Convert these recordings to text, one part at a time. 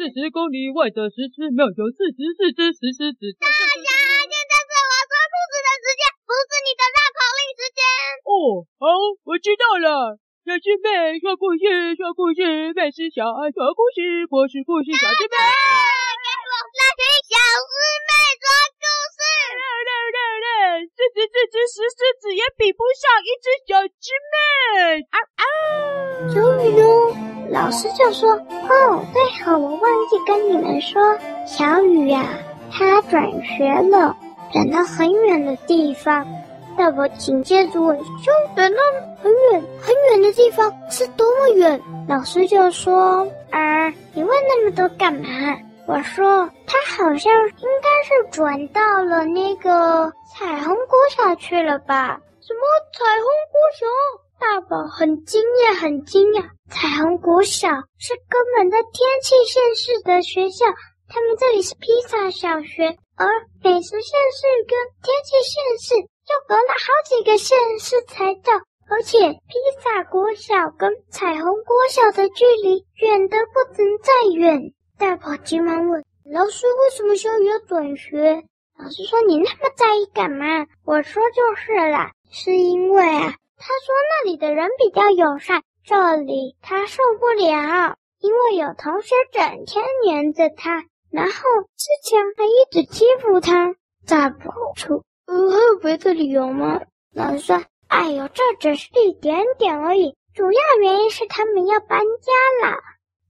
四十公里外的石狮庙有四十四只石狮子。大侠，现在是我说兔子的时间，不是你的绕口令时间。哦，好，我知道了。小师妹说故事，说故事，妹是小爱说故事，我是故事小师妹。给我来听小师妹说故事。六六六六，四十四只石狮子也比不上一只小师妹。啊啊！终于呢？老师就说：“哦，对哦，我忘记跟你们说，小雨呀、他转学了，转到很远的地方。大宝紧接着问：就转到很远很远的地方是多么远？老师就说：啊，你问那么多干嘛？我说他好像应该是转到了那个彩虹国小去了吧？什么彩虹国小？”大宝很惊讶，很惊讶。彩虹国小是根本在天气县市的学校，他们这里是披萨小学，而美食县市跟天气县市又隔了好几个县市才到，而且披萨国小跟彩虹国小的距离远得不能再远。大宝急忙问老师：“为什么小雨要转学？”老师说：“你那么在意干嘛？”我说：“就是啦，是因为啊。”他说：“那里的人比较友善，这里他受不了，因为有同学整天黏着他，然后之前还一直欺负他。再不出，呃，还有别的理由吗？”老师说：“哎呦，这只是一点点而已，主要原因是他们要搬家了。”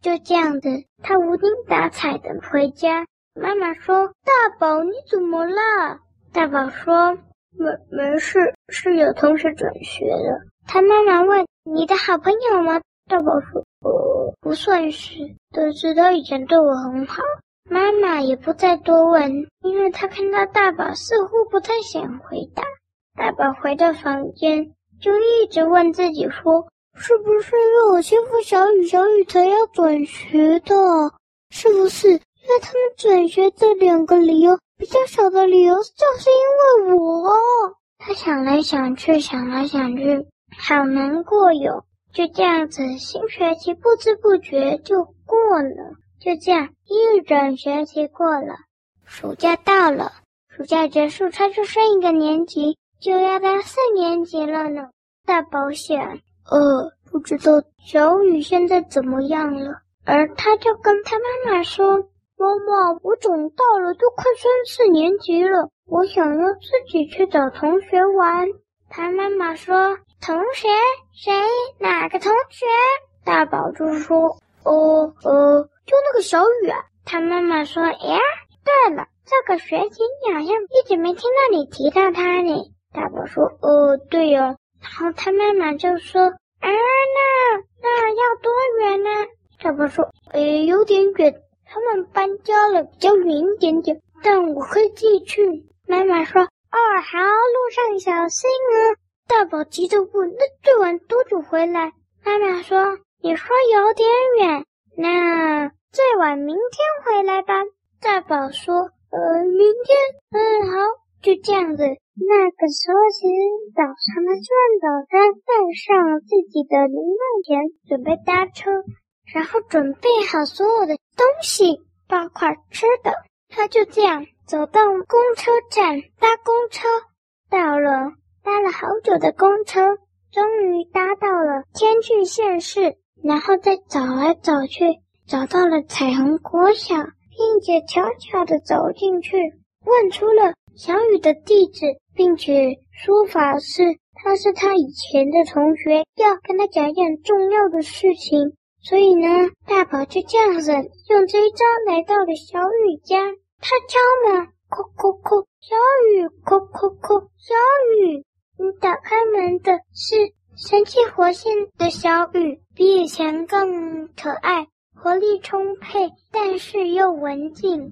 就这样子，他无精打采的回家。妈妈说：“大宝，你怎么了？”大宝说。没没事，是有同学转学了。他妈妈问：“你的好朋友吗？”大宝说：“呃，不算是，但是他以前对我很好。”妈妈也不再多问，因为她看到大宝似乎不太想回答。大宝回到房间，就一直问自己说：“是不是因为我欺负小雨，小雨才要转学的？是不是因为他们转学这两个理由？”比较少的理由就是因为我。他想来想去，想来想去，好难过哟。就这样子，新学期不知不觉就过了。就这样，一整学期过了，暑假到了，暑假结束，他就升一个年级，就要到四年级了呢。大保险，呃，不知道小雨现在怎么样了，而他就跟他妈妈说。妈妈，我长大了，都快三四年级了，我想要自己去找同学玩。他妈妈说：“同学？谁？哪个同学？”大宝就说：“哦呃，就那个小雨啊。”他妈妈说：“呀，对了，这个学期你好像一直没听到你提到他呢。”大宝说：“呃，对哦。”然后他妈妈就说：“啊，那那要多远呢？”大宝说：“呃，有点远。”他们搬家了，比较远一点点，但我可以自己去。妈妈说：“哦，好，路上小心啊。”大宝急着问：“那最晚多久回来？”妈妈说：“你说有点远，那最晚明天回来吧。”大宝说：“呃，明天，嗯，好，就这样子。”那个时候，其实早上的吃完早餐，带上自己的零用钱，准备搭车。然后准备好所有的东西，包括吃的，他就这样走到公车站搭公车，到了搭了好久的公车，终于搭到了天气县市，然后再找来找去，找到了彩虹国小，并且悄悄地走进去，问出了小雨的地址，并且说法是他是他以前的同学，要跟他讲一件重要的事情。所以呢，大宝就这样子用这一招来到了小雨家。他敲门，叩叩叩，小雨，叩叩叩，小雨。你打开门的是神气活现的小雨，比以前更可爱，活力充沛，但是又文静，跟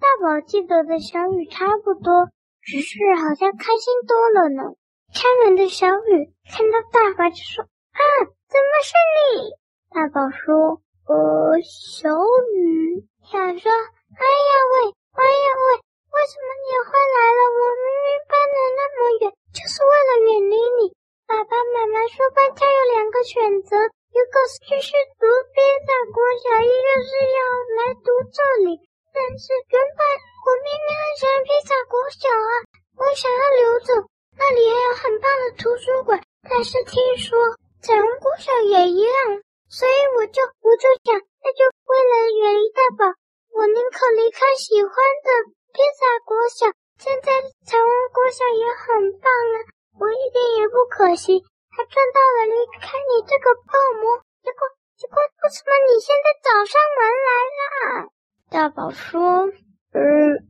大宝记得的小雨差不多，只是好像开心多了呢。开门的小雨看到大宝就说：“啊，怎么是你？”大宝说：“呃，小雨想说，哎呀喂，哎呀喂，为什么你会来了？我明明搬了那么远，就是为了远离你。爸爸妈妈说搬家有两个选择，一个是继续读披萨国小，一个是要来读这里，但是原本我明明很喜欢披萨国小啊，我想要留着，那里也有很棒的图书馆。但是听说彩虹国小也一样，所以我就我就想，那就为了远离大宝，我宁可离开喜欢的披萨国小。现在彩虹国小也很棒啊，我一点也不可惜，还赚到了离开你这个恶魔。结果结果为什么你现在找上门来了？大宝说：“呃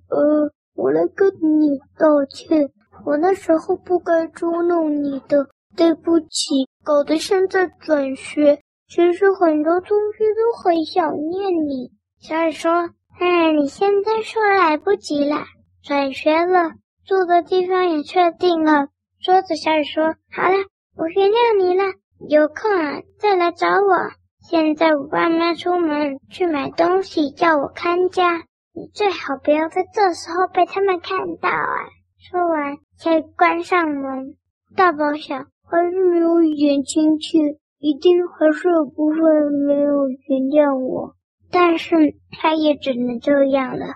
呃，我来跟你道歉，我那时候不该捉弄你的，对不起，搞得现在转学，其实很多同学都很想念你。”小雨说：“哎，你现在说来不及了。”转学了，住的地方也确定了。说着，小雨说：“好了，我原谅你了。有空啊，再来找我。现在我爸妈出门去买东西，叫我看家。你最好不要在这时候被他们看到啊。”说完，才关上门。大宝想，还是没有一点亲切，一定还是有部分人没有原谅我。但是他也只能这样了。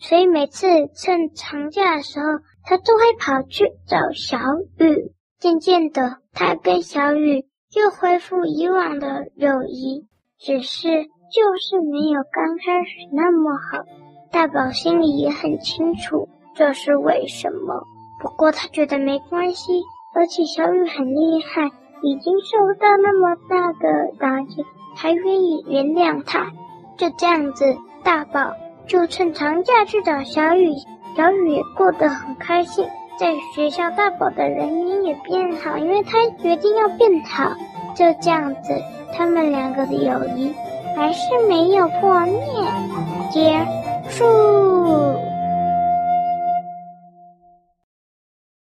所以每次趁长假的时候，他都会跑去找小雨。渐渐的，他跟小雨又恢复以往的友谊，只是就是没有刚开始那么好。大宝心里也很清楚这是为什么，不过他觉得没关系，而且小雨很厉害，已经受到那么大的打击，还愿意原谅他。就这样子，大宝。就趁长假去找小雨，小雨也过得很开心。在学校，大宝的人缘也变好，因为他决定要变好。就这样子，他们两个的友谊还是没有破灭。结束。